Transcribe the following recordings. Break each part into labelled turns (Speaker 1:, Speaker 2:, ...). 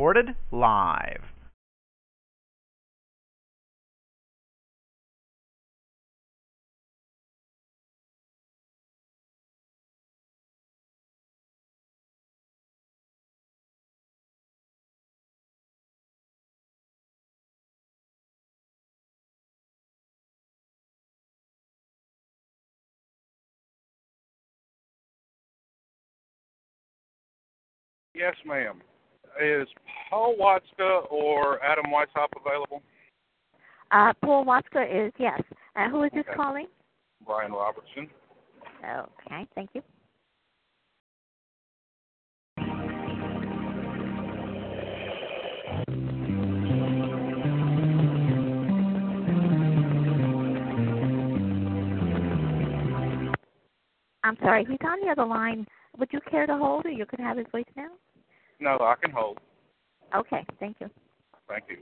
Speaker 1: Recorded live.
Speaker 2: Yes, ma'am. Is Paul Watska or Adam Weishaupt available?
Speaker 3: Uh, Paul Watska is, yes. Uh, who is this
Speaker 2: Okay.
Speaker 3: calling?
Speaker 2: Brian Robertson.
Speaker 3: Okay, thank you. I'm sorry, he's on the other line. Would you care to hold, or you could have his voice voicemail?
Speaker 2: No, I can hold.
Speaker 3: Okay, thank you.
Speaker 2: Thank you.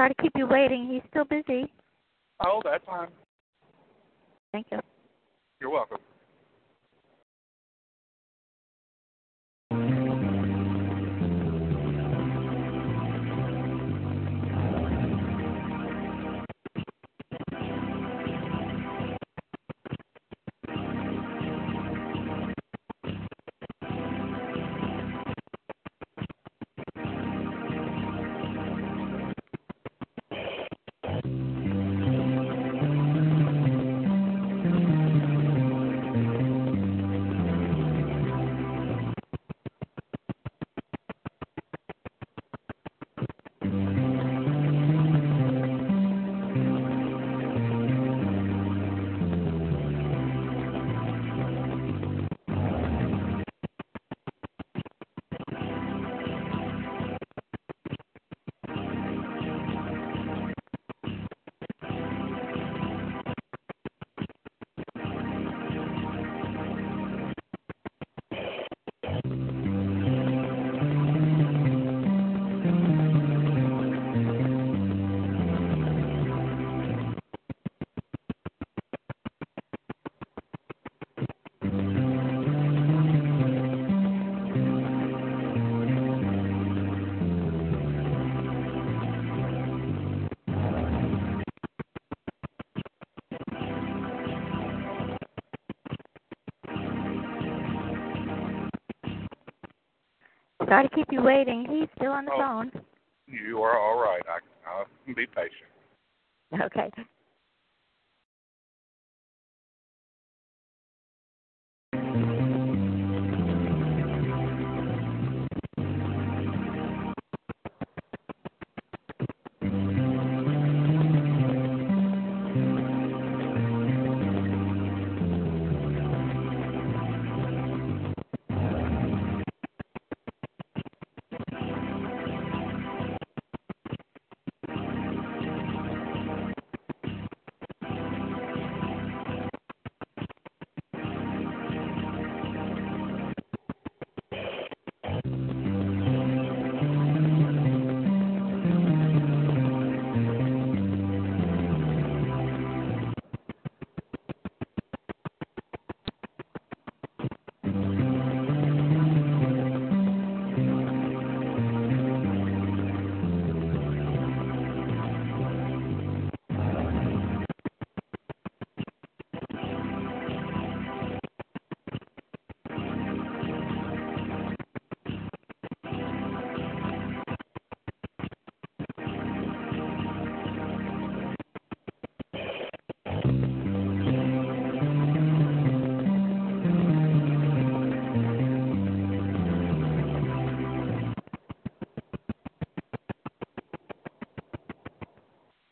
Speaker 3: Sorry to keep you waiting. He's still busy.
Speaker 2: Oh, that's fine.
Speaker 3: Thank you.
Speaker 2: You're welcome.
Speaker 3: Sorry to keep you waiting. He's still on the
Speaker 2: Oh.
Speaker 3: phone.
Speaker 2: You are all right. I, I can be patient.
Speaker 3: Okay.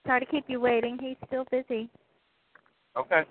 Speaker 3: Sorry to keep you waiting. He's still busy.
Speaker 2: Okay.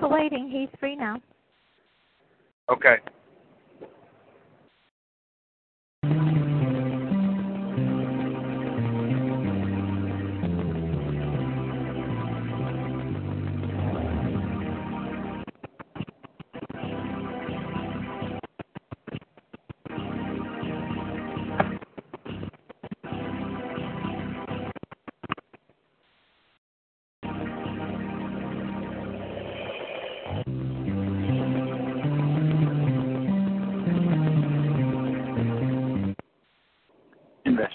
Speaker 3: For waiting. He's free now.
Speaker 2: Okay.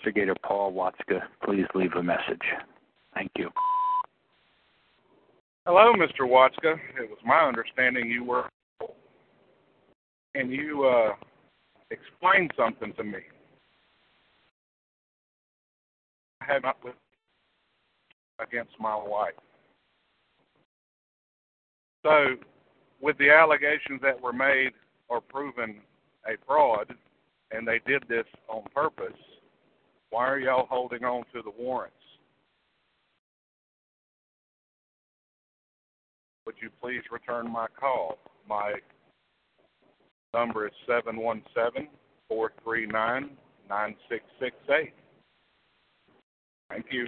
Speaker 4: Investigator Paul Watzka, please leave a message. Thank you.
Speaker 2: Hello, Mr. Watska. It was my understanding you were. Can you uh, explain something to me? I have not with against my wife. So, with the allegations that were made or proven a fraud, and they did this on purpose, why are y'all holding on to the warrants? Would you please return my call? My number is seven one seven four three nine nine six six eight. Thank you.